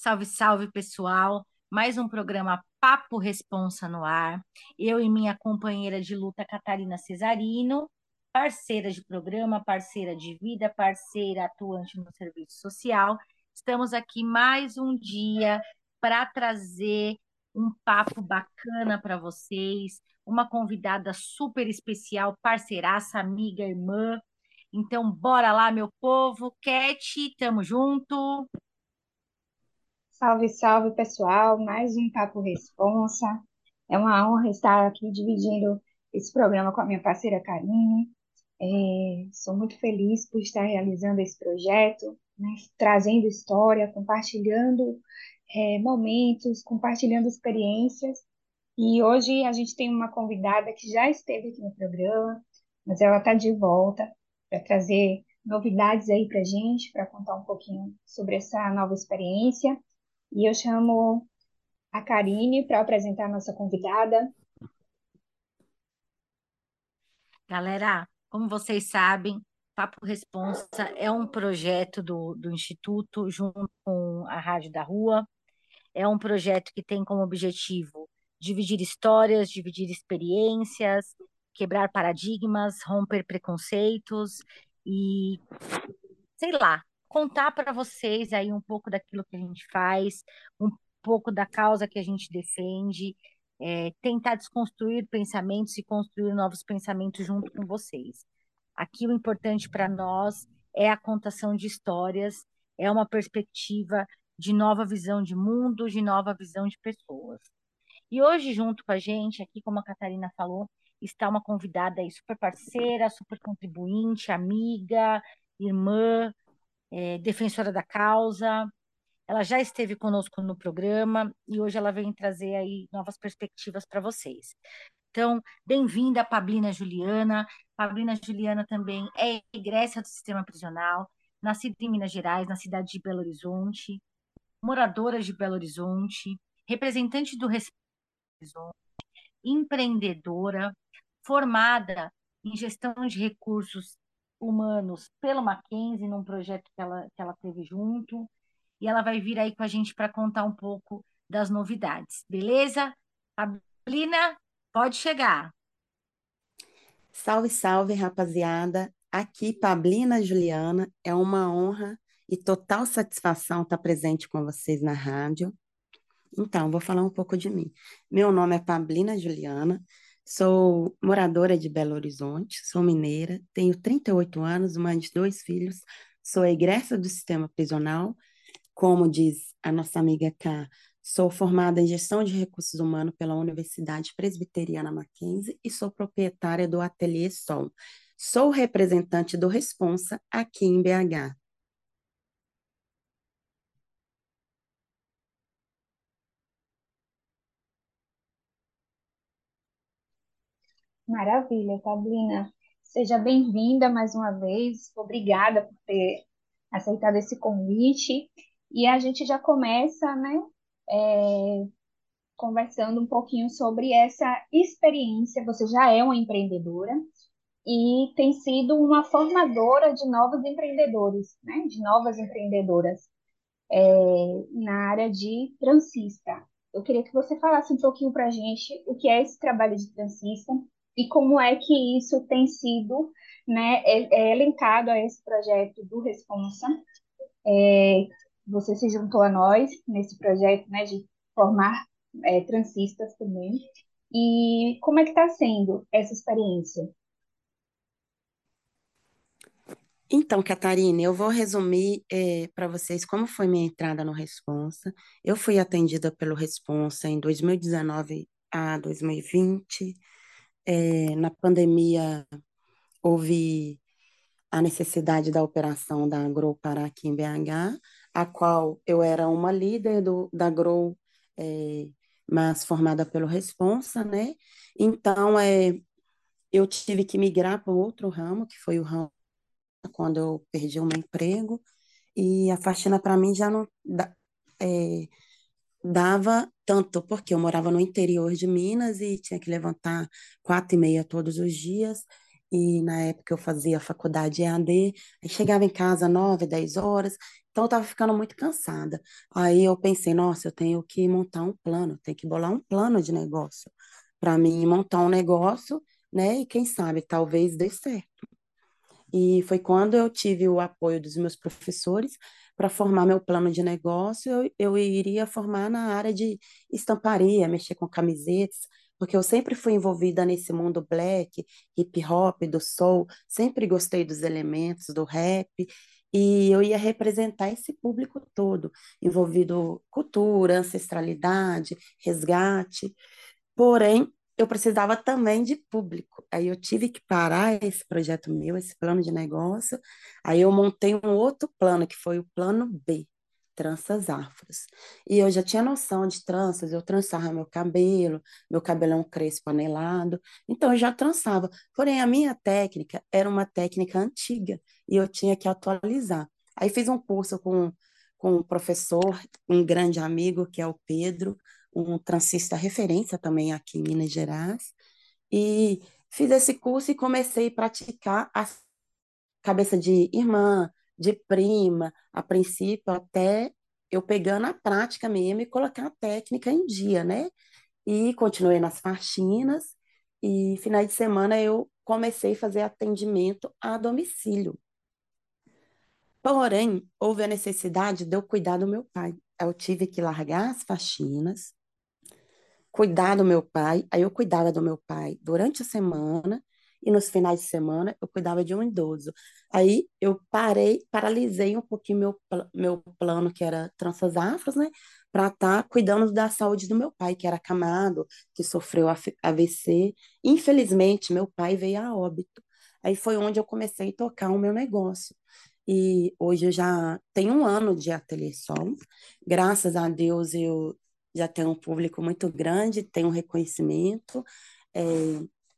Salve, salve, pessoal! Mais um programa Papo Responsa no ar. Eu e minha companheira de luta, Catarina Cesarino, parceira de programa, parceira de vida, parceira atuante no serviço social. Estamos aqui mais um dia para trazer um papo bacana para vocês, uma convidada super especial, parceiraça, amiga, irmã. Então, bora lá, meu povo. Cat, tamo junto. Salve, salve, pessoal! Mais um Papo Responsa. É uma honra estar aqui dividindo esse programa com a minha parceira Karine. É, sou muito feliz por estar realizando esse projeto, né, trazendo história, compartilhando é, momentos, compartilhando experiências. E hoje a gente tem uma convidada que já esteve aqui no programa, mas ela está de volta para trazer novidades aí para gente, para contar um pouquinho sobre essa nova experiência. E eu chamo a Karine para apresentar a nossa convidada. Galera, como vocês sabem, Papo Responsa é um projeto do, do Instituto junto com a Rádio da Rua. É um projeto que tem como objetivo dividir histórias, dividir experiências, quebrar paradigmas, romper preconceitos e, sei lá, contar para vocês aí um pouco daquilo que a gente faz, um pouco da causa que a gente defende, é, tentar desconstruir pensamentos e construir novos pensamentos junto com vocês. Aqui o importante para nós é a contação de histórias, é uma perspectiva de nova visão de mundo, de nova visão de pessoas. E hoje, junto com a gente, aqui, como a Catarina falou, está uma convidada aí super parceira, super contribuinte, amiga, irmã, é, defensora da causa. Ela já esteve conosco no programa e hoje ela vem trazer aí novas perspectivas para vocês. Então, bem-vinda, Pablina Juliana. Pablina Juliana também é egressa do sistema prisional, nascida em Minas Gerais, na cidade de Belo Horizonte, moradora de Belo Horizonte, representante do Horizonte, empreendedora, formada em gestão de recursos humanos pelo Mackenzie, num projeto que ela, que ela teve junto, e ela vai vir aí com a gente para contar um pouco das novidades, beleza? Pablina, pode chegar. Salve, salve, rapaziada. Aqui, Pablina Juliana, é uma honra e total satisfação estar presente com vocês na rádio. Então, vou falar um pouco de mim. Meu nome é Pablina Juliana, Sou moradora de Belo Horizonte, sou mineira, tenho 38 anos, mãe de dois filhos, sou egressa do sistema prisional, como diz a nossa amiga Cá, sou formada em gestão de recursos humanos pela Universidade Presbiteriana Mackenzie e sou proprietária do Ateliê Sol. Sou representante do Responsa aqui em BH. Maravilha, Pablina. Seja bem-vinda mais uma vez. Obrigada por ter aceitado esse convite. E a gente já começa, né, é, conversando um pouquinho sobre essa experiência. Você já é uma empreendedora e tem sido uma formadora de novos empreendedores, né, de novas empreendedoras é, na área de transista. Eu queria que você falasse um pouquinho para a gente o que é esse trabalho de transista e como é que isso tem sido né, é, é elencado a esse projeto do Responsa. É, você se juntou a nós nesse projeto né, de formar é, transistas também. E como é que está sendo essa experiência? Então, Catarina, eu vou resumir é, para vocês como foi minha entrada no Responsa. Eu fui atendida pelo Responsa em 2019 a 2020 é, na pandemia houve a necessidade da operação da Grow Pará aqui em BH, a qual eu era uma líder do, da Grow, é, mas formada pelo Responsa, né? Então, é, eu tive que migrar para outro ramo, que foi o ramo quando eu perdi o meu emprego, e a faxina para mim já não é, dava tanto porque eu morava no interior de Minas e tinha que levantar quatro e meia todos os dias e na época eu fazia faculdade EAD, aí chegava em casa nove, dez horas, então eu estava ficando muito cansada. Aí eu pensei, nossa, eu tenho que montar um plano, tenho que bolar um plano de negócio para mim montar um negócio, né? E quem sabe talvez dê certo. E foi quando eu tive o apoio dos meus professores para formar meu plano de negócio, eu, eu iria formar na área de estamparia, mexer com camisetas, porque eu sempre fui envolvida nesse mundo black, hip hop, do soul, sempre gostei dos elementos do rap, e eu ia representar esse público todo, envolvido cultura, ancestralidade, resgate. Porém, eu precisava também de público. Aí eu tive que parar esse projeto meu, esse plano de negócio. Aí eu montei um outro plano, que foi o plano B, tranças afros. E eu já tinha noção de tranças, eu trançava meu cabelo, meu cabelão crespo anelado, então eu já trançava. Porém, a minha técnica era uma técnica antiga e eu tinha que atualizar. Aí fiz um curso com, com um professor, um grande amigo, que é o Pedro, um transista referência também aqui em Minas Gerais, e fiz esse curso e comecei a praticar a cabeça de irmã, de prima, a princípio, até eu pegando a prática mesmo e colocar a técnica em dia, né? E continuei nas faxinas, e finais de semana eu comecei a fazer atendimento a domicílio. Porém, houve a necessidade de eu cuidar do meu pai. Eu tive que largar as faxinas, cuidar do meu pai. Aí eu cuidava do meu pai durante a semana e nos finais de semana eu cuidava de um idoso. Aí eu parei, paralisei um pouquinho meu, meu plano, que era tranças afros, né? Para estar tá cuidando da saúde do meu pai, que era acamado, que sofreu AVC. Infelizmente, meu pai veio a óbito. Aí foi onde eu comecei a tocar o meu negócio. E hoje eu já tenho um ano de ateliê solo. Graças a Deus eu já tenho um público muito grande, tenho um reconhecimento. É,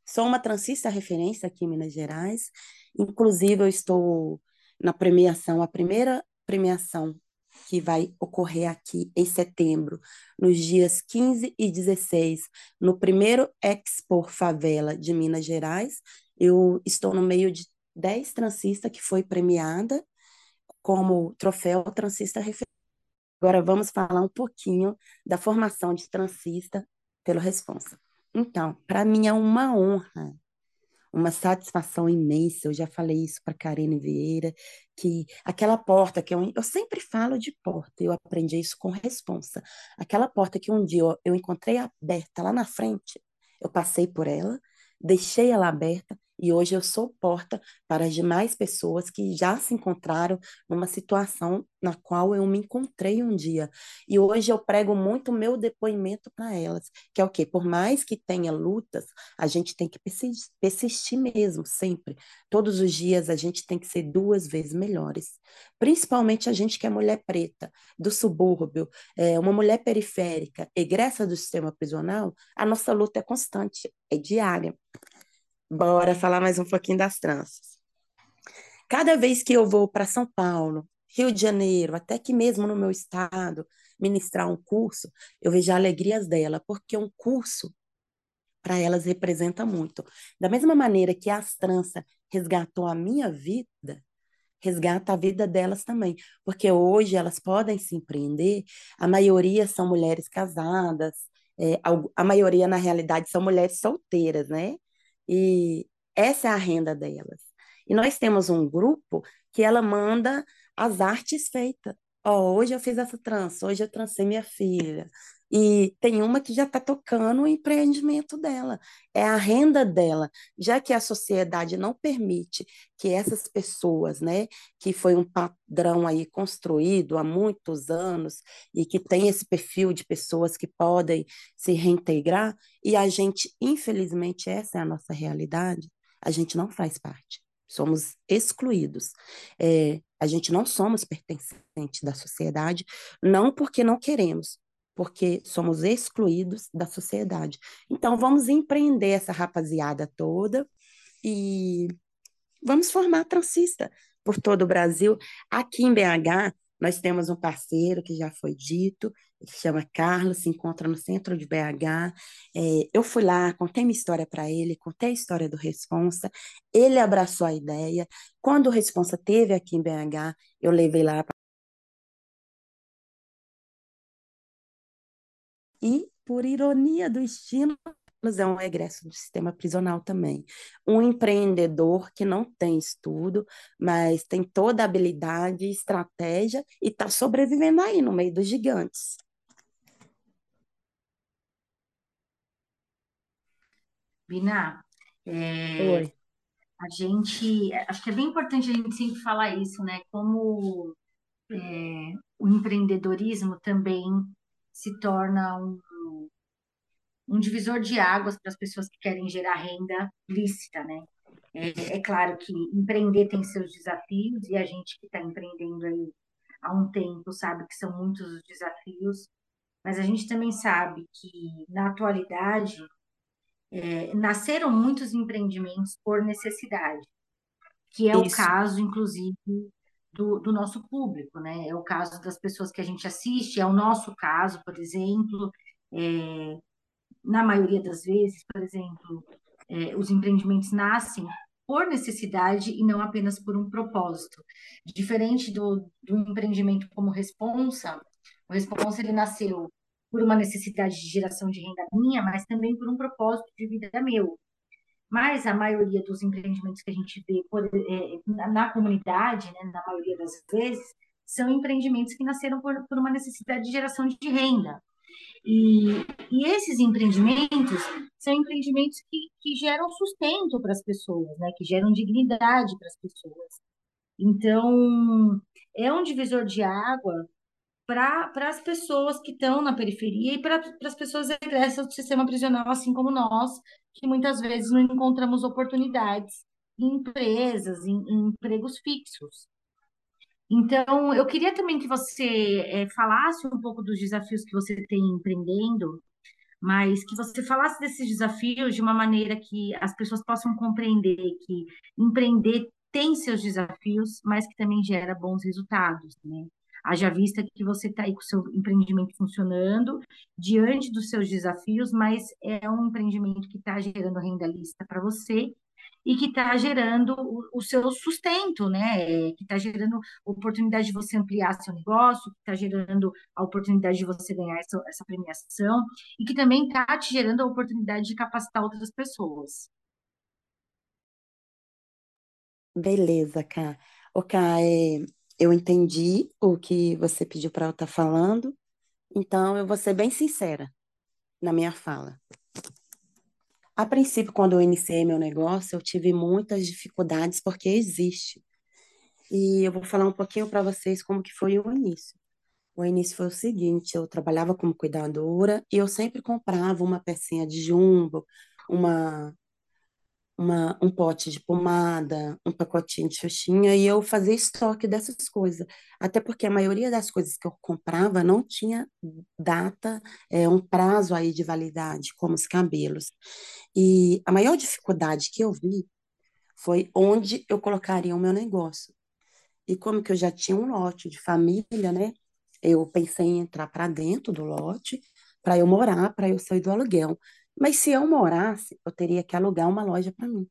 sou uma transista referência aqui em Minas Gerais. Inclusive, eu estou na premiação, a primeira premiação que vai ocorrer aqui em setembro, nos dias 15 e 16, no primeiro Expo Favela de Minas Gerais. Eu estou no meio de 10 transistas que foi premiada como troféu transista referência. Agora vamos falar um pouquinho da formação de transista pelo Responsa. Então, para mim é uma honra, uma satisfação imensa. Eu já falei isso para Karine Vieira, que aquela porta que eu, eu sempre falo de porta, eu aprendi isso com responsa. Aquela porta que um dia eu, eu encontrei aberta lá na frente, eu passei por ela, deixei ela aberta e hoje eu sou porta para as demais pessoas que já se encontraram numa situação na qual eu me encontrei um dia. E hoje eu prego muito meu depoimento para elas, que é o quê? Por mais que tenha lutas, a gente tem que persistir mesmo, sempre. Todos os dias a gente tem que ser duas vezes melhores. Principalmente a gente que é mulher preta, do subúrbio, é, uma mulher periférica, egressa do sistema prisional, a nossa luta é constante, é diária. Bora falar mais um pouquinho das tranças. Cada vez que eu vou para São Paulo, Rio de Janeiro, até que mesmo no meu estado, ministrar um curso, eu vejo alegrias dela, porque um curso para elas representa muito. Da mesma maneira que as tranças resgatou a minha vida, resgata a vida delas também, porque hoje elas podem se empreender, a maioria são mulheres casadas, é, a maioria, na realidade, são mulheres solteiras, né? E essa é a renda delas. E nós temos um grupo que ela manda as artes feitas. Oh, hoje eu fiz essa trança, hoje eu trancei minha filha. E tem uma que já está tocando o empreendimento dela, é a renda dela, já que a sociedade não permite que essas pessoas, né, que foi um padrão aí construído há muitos anos e que tem esse perfil de pessoas que podem se reintegrar, e a gente, infelizmente, essa é a nossa realidade, a gente não faz parte somos excluídos. É, a gente não somos pertencentes da sociedade, não porque não queremos, porque somos excluídos da sociedade. Então, vamos empreender essa rapaziada toda e vamos formar transista por todo o Brasil. Aqui em BH, nós temos um parceiro que já foi dito, Ele chama Carlos, se encontra no centro de BH. É, eu fui lá, contei minha história para ele, contei a história do Responsa. Ele abraçou a ideia. Quando o Responsa teve aqui em BH, eu levei lá E, por ironia do destino, é um egresso do sistema prisional também. Um empreendedor que não tem estudo, mas tem toda a habilidade, estratégia e está sobrevivendo aí no meio dos gigantes. Bina, é, a gente, acho que é bem importante a gente sempre falar isso, né? Como é, o empreendedorismo também se torna um, um divisor de águas para as pessoas que querem gerar renda lícita, né? É, é, claro que empreender tem seus desafios e a gente que está empreendendo aí há um tempo sabe que são muitos os desafios, mas a gente também sabe que na atualidade é, nasceram muitos empreendimentos por necessidade, que é Isso. o caso, inclusive, do, do, nosso público, né? É o caso das pessoas que a gente assiste, é o nosso caso, por exemplo. É, na maioria das vezes, por exemplo, é, os empreendimentos nascem por necessidade e não apenas por um propósito. Diferente do, do empreendimento como responsa, o responsa ele nasceu por uma necessidade de geração de renda minha, mas também por um propósito de vida meu. Mas a maioria dos empreendimentos que a gente vê por, é, na, comunidade, né, na maioria das vezes, são empreendimentos que nasceram por, por uma necessidade de geração de renda. E, e esses empreendimentos são empreendimentos que, que geram sustento para as pessoas, né, que geram dignidade para as pessoas. Então, é um divisor de água para as pessoas que estão na periferia e para as pessoas egressas do sistema prisional, assim como nós, que muitas vezes não encontramos oportunidades em empresas, em, em empregos fixos. Então, eu queria também que você é, falasse um pouco dos desafios que você tem empreendendo, mas que você falasse desses desafios de uma maneira que as pessoas possam compreender que empreender tem seus desafios, mas que também gera bons resultados, né? Haja vista que você está aí com o seu empreendimento funcionando, diante dos seus desafios, mas é um empreendimento que está gerando renda lista para você e que está gerando o, o, seu sustento, né? Que está gerando oportunidade de você ampliar seu negócio, que está gerando a oportunidade de você ganhar essa, essa premiação e que também está te gerando a oportunidade de capacitar outras pessoas. Beleza, Ká. O Ká, é, eu entendi o que você pediu para eu estar tá falando, então eu vou ser bem sincera na minha fala. A princípio, quando eu iniciei meu negócio, eu tive muitas dificuldades porque existe. E eu vou falar um pouquinho para vocês como que foi o início. O início foi o seguinte, eu trabalhava como cuidadora e eu sempre comprava uma pecinha de jumbo, uma uma, um pote de pomada, um pacotinho de xuxinha, e eu fazia estoque dessas coisas. Até porque a maioria das coisas que eu comprava não tinha data, é, um prazo aí de validade, como os cabelos. E a maior dificuldade que eu vi foi onde eu colocaria o meu negócio. E como que eu já tinha um lote de família, né? Eu pensei em entrar para dentro do lote, para eu morar, para eu sair do aluguel. Mas se eu morasse, eu teria que alugar uma loja para mim,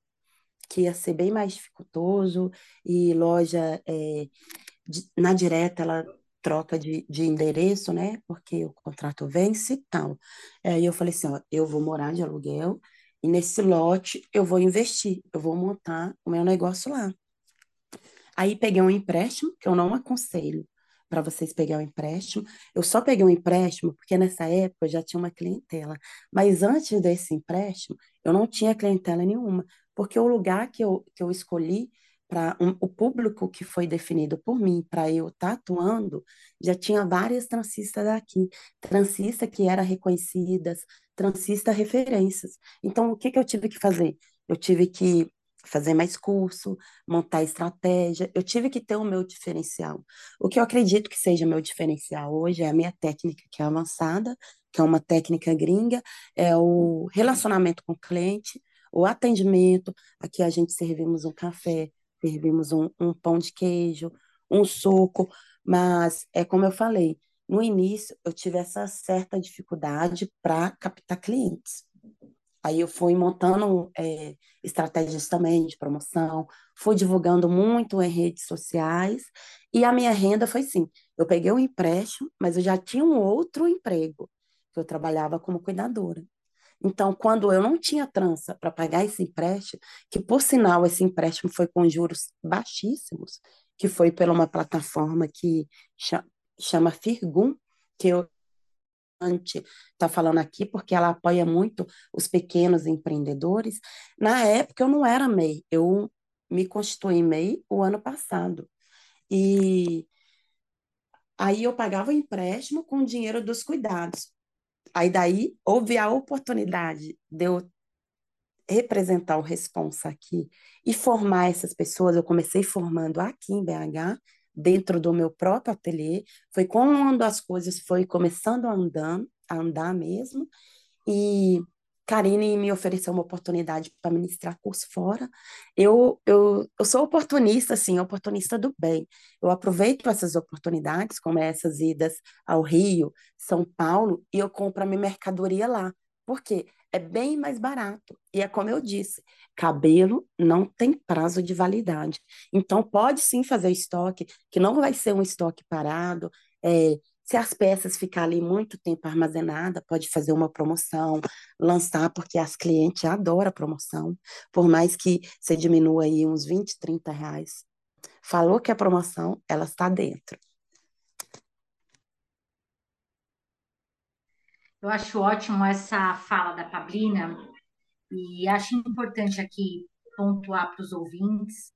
que ia ser bem mais dificultoso, e loja é, de, na direta ela troca de, de endereço, né? Porque o contrato vence e tal. Aí eu falei assim, ó, eu vou morar de aluguel e nesse lote eu vou investir, eu vou montar o meu negócio lá. Aí peguei um empréstimo, que eu não aconselho, para vocês pegar o empréstimo. Eu só peguei um empréstimo porque nessa época eu já tinha uma clientela. Mas antes desse empréstimo, eu não tinha clientela nenhuma, porque o lugar que eu, que eu escolhi para um, o público que foi definido por mim para eu estar tá atuando, já tinha várias transistas aqui, transistas que eram reconhecidas, transistas referências. Então, o que, que eu tive que fazer? Eu tive que fazer mais curso, montar estratégia. Eu tive que ter o meu diferencial. O que eu acredito que seja meu diferencial hoje é a minha técnica, que é avançada, que é uma técnica gringa, é o relacionamento com o cliente, o atendimento. Aqui a gente servimos um café, servimos um, um pão de queijo, um suco, mas é como eu falei, no início eu tive essa certa dificuldade para captar clientes. Aí eu fui montando é, estratégias também de promoção, fui divulgando muito em redes sociais, e a minha renda foi sim, eu peguei um empréstimo, mas eu já tinha um outro emprego, que eu trabalhava como cuidadora. Então, quando eu não tinha trança para pagar esse empréstimo, que por sinal esse empréstimo foi com juros baixíssimos, que foi pela uma plataforma que chama Firgum, que eu está falando aqui, porque ela apoia muito os pequenos empreendedores. Na época, eu não era MEI, eu me constituí MEI o ano passado. E aí eu pagava o empréstimo com o dinheiro dos cuidados. Aí daí houve a oportunidade de eu representar o responsa aqui e formar essas pessoas. Eu comecei formando aqui em BH, dentro do meu próprio ateliê. Foi quando as coisas foi começando a andar, a andar mesmo. E Karine me ofereceu uma oportunidade para ministrar curso fora. Eu, eu, eu sou oportunista, assim, oportunista do bem. Eu aproveito essas oportunidades, como essas idas ao Rio, São Paulo, e eu compro a minha mercadoria lá. Por quê? É bem mais barato. E é como eu disse, cabelo não tem prazo de validade. Então, pode sim fazer estoque, que não vai ser um estoque parado. É, se as peças ficarem ali muito tempo armazenada, pode fazer uma promoção, lançar, porque as clientes adoram promoção, por mais que você diminua aí uns 20, 30 reais. Falou que é promoção, ela está dentro. Eu acho ótimo essa fala da Pablina e acho importante aqui pontuar para os ouvintes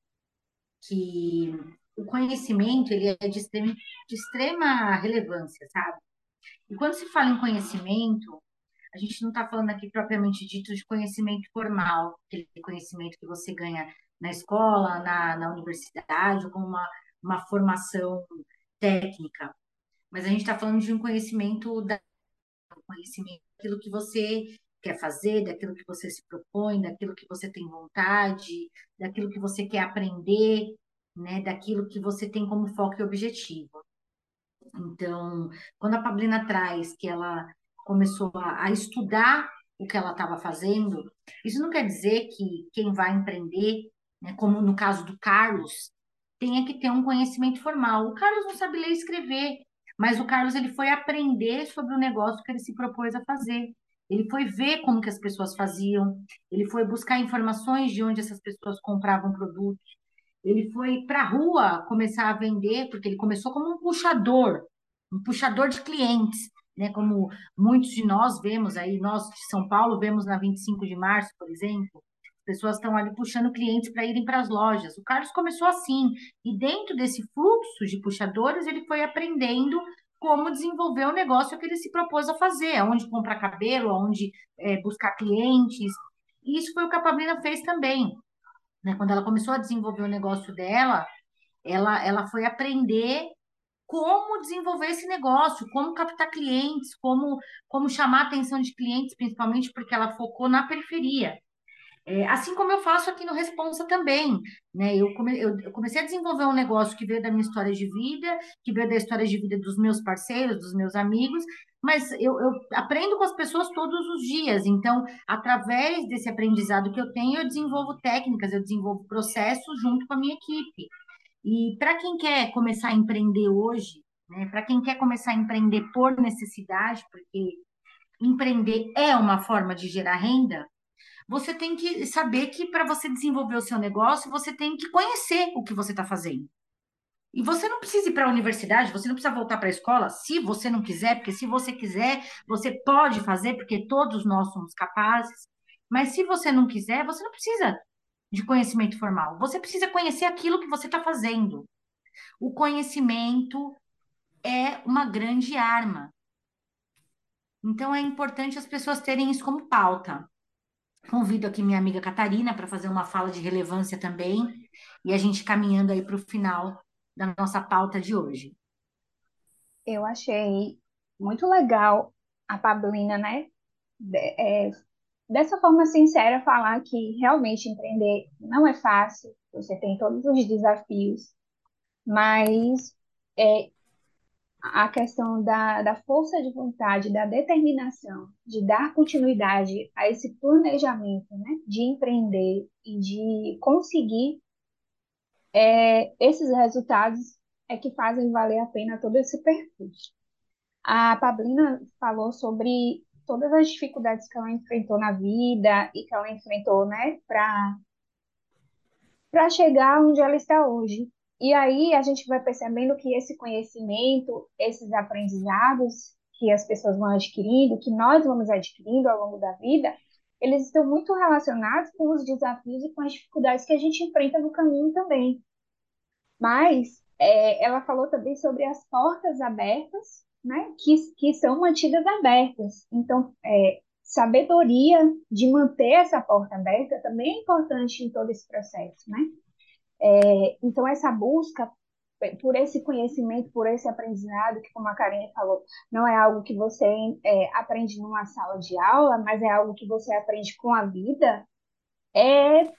que o conhecimento ele é de extrema, de extrema relevância, sabe? E quando se fala em conhecimento, a gente não está falando aqui propriamente dito de conhecimento formal, aquele conhecimento que você ganha na escola, na, na universidade, ou com uma, uma formação técnica. Mas a gente está falando de um conhecimento da conhecimento daquilo que você quer fazer, daquilo que você se propõe, daquilo que você tem vontade, daquilo que você quer aprender, né, daquilo que você tem como foco e objetivo. Então, quando a Pablina traz que ela começou a, a estudar o que ela estava fazendo, isso não quer dizer que quem vai empreender, né, como no caso do Carlos, tenha que ter um conhecimento formal. O Carlos não sabe ler e escrever, mas o Carlos ele foi aprender sobre o negócio que ele se propôs a fazer. Ele foi ver como que as pessoas faziam, ele foi buscar informações de onde essas pessoas compravam produtos. Ele foi para a rua começar a vender, porque ele começou como um puxador, um puxador de clientes, né? Como muitos de nós vemos aí, nós de São Paulo vemos na 25 de março, por exemplo, pessoas estão ali puxando clientes para irem para as lojas. O Carlos começou assim, e dentro desse fluxo de puxadores, ele foi aprendendo como desenvolver o negócio que ele se propôs a fazer, aonde comprar cabelo, aonde é, buscar clientes. E isso foi o que a Pablina fez também. Né? Quando ela começou a desenvolver o negócio dela, ela, ela foi aprender como desenvolver esse negócio, como captar clientes, como, como chamar a atenção de clientes, principalmente porque ela focou na periferia. É, assim como eu faço aqui no Responsa também, né? Eu, come, eu, comecei a desenvolver um negócio que veio da minha história de vida, que veio da história de vida dos meus parceiros, dos meus amigos, mas eu, eu aprendo com as pessoas todos os dias. Então, através desse aprendizado que eu tenho, eu desenvolvo técnicas, eu desenvolvo processos junto com a minha equipe. E para quem quer começar a empreender hoje, né? Para quem quer começar a empreender por necessidade, porque empreender é uma forma de gerar renda, você tem que saber que para você desenvolver o seu negócio, você tem que conhecer o que você está fazendo. E você não precisa ir para a universidade, você não precisa voltar para a escola, se você não quiser, porque se você quiser, você pode fazer, porque todos nós somos capazes. Mas se você não quiser, você não precisa de conhecimento formal. Você precisa conhecer aquilo que você está fazendo. O conhecimento é uma grande arma. Então é importante as pessoas terem isso como pauta. Convido aqui minha amiga Catarina para fazer uma fala de relevância também, e a gente caminhando aí para o final da nossa pauta de hoje. Eu achei muito legal a Pablina, né? É, dessa forma sincera, falar que realmente empreender não é fácil, você tem todos os desafios, mas é, a questão da, da força de vontade, da determinação, de dar continuidade a esse planejamento, né, de empreender e de conseguir é, esses resultados é que fazem valer a pena todo esse percurso. A Pablina falou sobre todas as dificuldades que ela enfrentou na vida e que ela enfrentou, né, para para chegar onde ela está hoje. E aí a gente vai percebendo que esse conhecimento, esses aprendizados que as pessoas vão adquirindo, que nós vamos adquirindo ao longo da vida, eles estão muito relacionados com os desafios e com as dificuldades que a gente enfrenta no caminho também. Mas é, ela falou também sobre as portas abertas, né, que, que são mantidas abertas. Então, é, sabedoria de manter essa porta aberta também é importante em todo esse processo, né? É, então, essa busca por esse conhecimento, por esse aprendizado, que como a Karine falou, não é algo que você é, aprende numa sala de aula, mas é algo que você aprende com a vida, é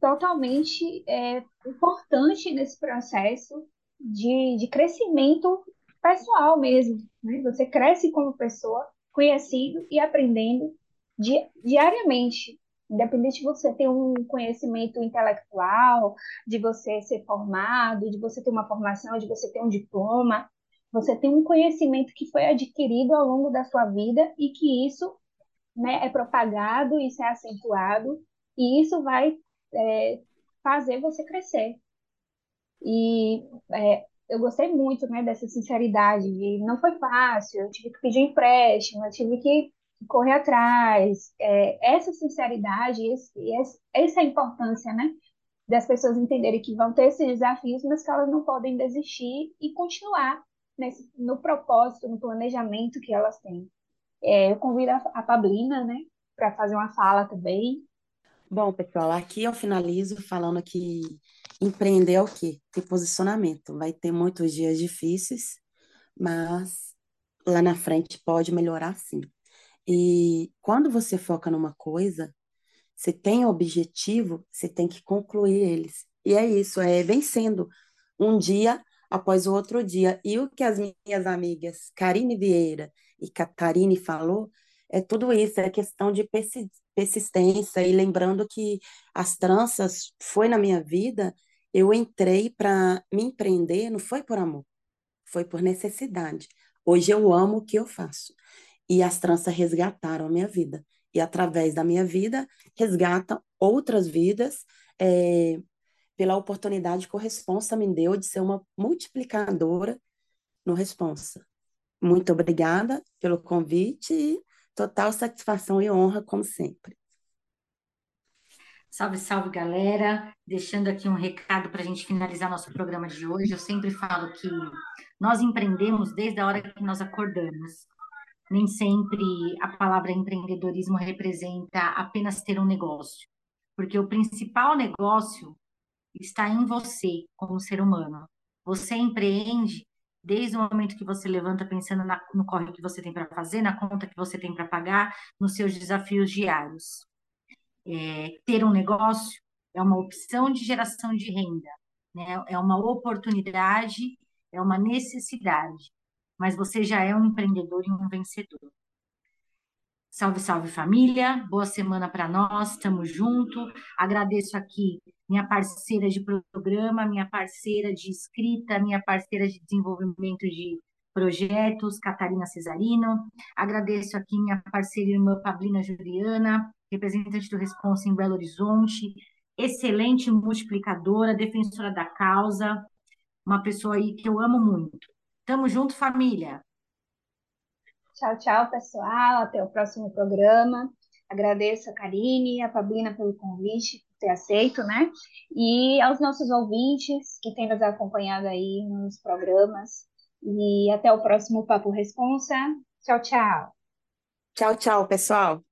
totalmente é, importante nesse processo de, de crescimento pessoal mesmo. Né? Você cresce como pessoa, conhecendo e aprendendo di, diariamente. Independente de você ter um conhecimento intelectual, de você ser formado, de você ter uma formação, de você ter um diploma, você tem um conhecimento que foi adquirido ao longo da sua vida e que isso né, é propagado, isso é acentuado, e isso vai é, fazer você crescer. E é, eu gostei muito né, dessa sinceridade, não foi fácil, eu tive que pedir empréstimo, eu tive que correr atrás. É, essa sinceridade, esse, esse, essa importância, né? Das pessoas entenderem que vão ter esses desafios, mas que elas não podem desistir e continuar nesse, no propósito, no planejamento que elas têm. É, eu convido a, a Pablina, né, para fazer uma fala também. Bom, pessoal, aqui eu finalizo falando que empreender é o quê? Ter posicionamento. Vai ter muitos dias difíceis, mas lá na frente pode melhorar sim. E quando você foca numa coisa, você tem objetivo, você tem que concluir eles. E é isso, é vencendo um dia após o outro dia. E o que as minhas amigas Karine Vieira e Catarine falou é tudo isso, é questão de persistência. E lembrando que as tranças foi na minha vida, eu entrei para me empreender, não foi por amor, foi por necessidade. Hoje eu amo o que eu faço. E as tranças resgataram a minha vida. E através da minha vida, resgatam outras vidas é, pela oportunidade que o Responsa me deu de ser uma multiplicadora no Responsa. Muito obrigada pelo convite e total satisfação e honra, como sempre. Salve, salve, galera! Deixando aqui um recado para a gente finalizar nosso programa de hoje. Eu sempre falo que nós empreendemos desde a hora que nós acordamos nem sempre a palavra empreendedorismo representa apenas ter um negócio, porque o principal negócio está em você como ser humano. Você empreende desde o momento que você levanta pensando na, no corre que você tem para fazer, na conta que você tem para pagar, nos seus desafios diários. É, ter um negócio é uma opção de geração de renda, né? é uma oportunidade, é uma necessidade mas você já é um empreendedor e um vencedor. Salve, salve família, boa semana para nós, estamos junto. Agradeço aqui minha parceira de programa, minha parceira de escrita, minha parceira de desenvolvimento de projetos, Catarina Cesarino. Agradeço aqui minha parceira irmã Pablina Juliana, representante do Responsa em Belo Horizonte, excelente multiplicadora, defensora da causa, uma pessoa aí que eu amo muito. Tamo junto, família. Tchau, tchau, pessoal. Até o próximo programa. Agradeço a Karine e a Pablina pelo convite, por ter aceito, né? E aos nossos ouvintes que têm nos acompanhado aí nos programas. E até o próximo Papo Responsa. Tchau, tchau. Tchau, tchau, pessoal.